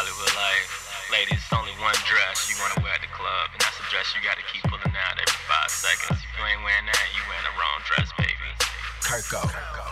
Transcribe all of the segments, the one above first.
Hollywood life. Ladies, only one dress you wanna wear at the club, and that's a dress you gotta keep pulling out every five seconds. If you ain't wearing that, you wearing the wrong dress, baby. Kirko.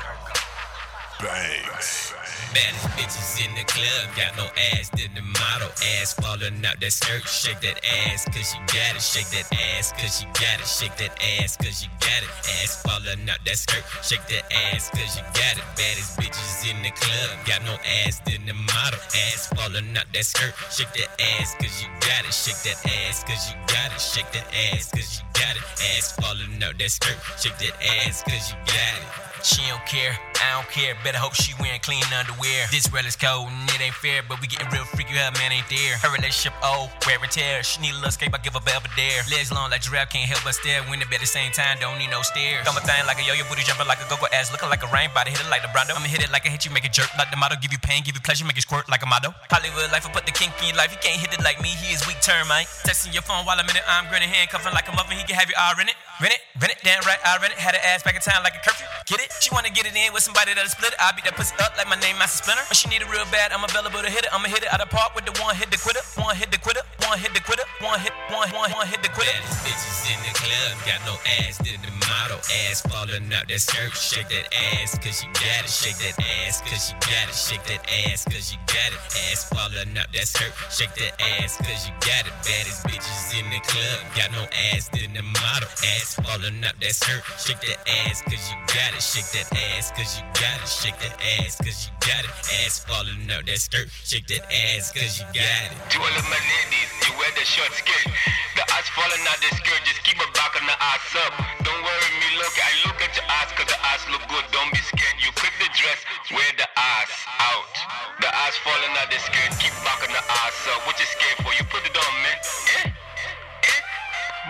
Bangs. Baddest bitches in the club, got no ass, did the model ass falling out that skirt. Shake that ass, cause you got it. Shake that ass, cause you got it. Shake that ass, cause you got it. Ass falling out that skirt. Shake that ass, cause you got it. Baddest bitches in the club, got no ass, did the model ass falling out that skirt. Shake that ass, cause you got it. Shake that ass, cause you got it. Shake that ass, cause you got it. Ass falling out that skirt. Shake that ass, cause you got it. She don't care, I don't care. Better hope she wearing clean underwear. This world is cold and it ain't fair, but we getting real freaky. Her man ain't there. Her relationship old, wear and tear. She need a little escape, I give her Belvedere. Legs long like giraffe, can't help but stare. Win the bed at the same time, don't need no stairs. Throw my thing like a yo-yo, booty jumping like a go-go ass, looking like a rain body. Hit it like the Brondo. I'ma hit it like I hit you, make it jerk like the model. Give you pain, give you pleasure, make it squirt like a model. Hollywood life, I put the kink in life. He can't hit it like me, he is weak term, man. Texting your phone while I'm in it, I'm grinning, handcuffing like a muffin. He can have your all in it. Rent it, rent it, damn right, I rent it. Had her ass back in time like a curfew. Get it? She wanna get it in with somebody that'll split it. I beat that pussy up like my name Master Splinter. When she need it real bad, I'm available to hit it. I'ma hit it out of park with the one hit the quitter. One hit the quitter. One hit the quitter. One hit, one, one, one hit the quitter. Baddest bitches in the club, got no ass, did the model. Ass falling out that skirt. Shake that ass, cause you got it. Shake that ass, cause you got it. Shake that ass, cause you got it. Ass falling out that skirt. Shake that ass, cause you got it. Baddest bitches in the club, got no ass, did the model. Ass falling out that skirt. Shake that ass, cause you got it. Shake that ass, cause you got it. Shake that ass, cause you got it. Ass falling out that skirt. Shake that ass, cause you got it. To all of my ladies, you wear the short skirt. The ass falling out the skirt, just keep it back on the ass up. Don't worry me, look, I look at your ass, cause the ass look good, don't be scared. You pick the dress, wear the ass out. The ass falling out the skirt, keep back on the ass up. What you scared for? You put it on, man. Eh? Eh?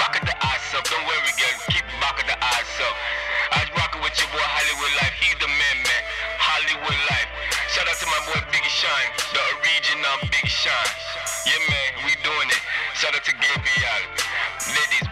Back of the ass up, don't worry, girl, keep back of the ass up. I was rocking with your boy Hollywood Life, he's the man, man. Hollywood Life. Shout out to my boy Biggie Shine, the original Biggie Shine. Yeah, man. Shout out to Gabriel. Ladies,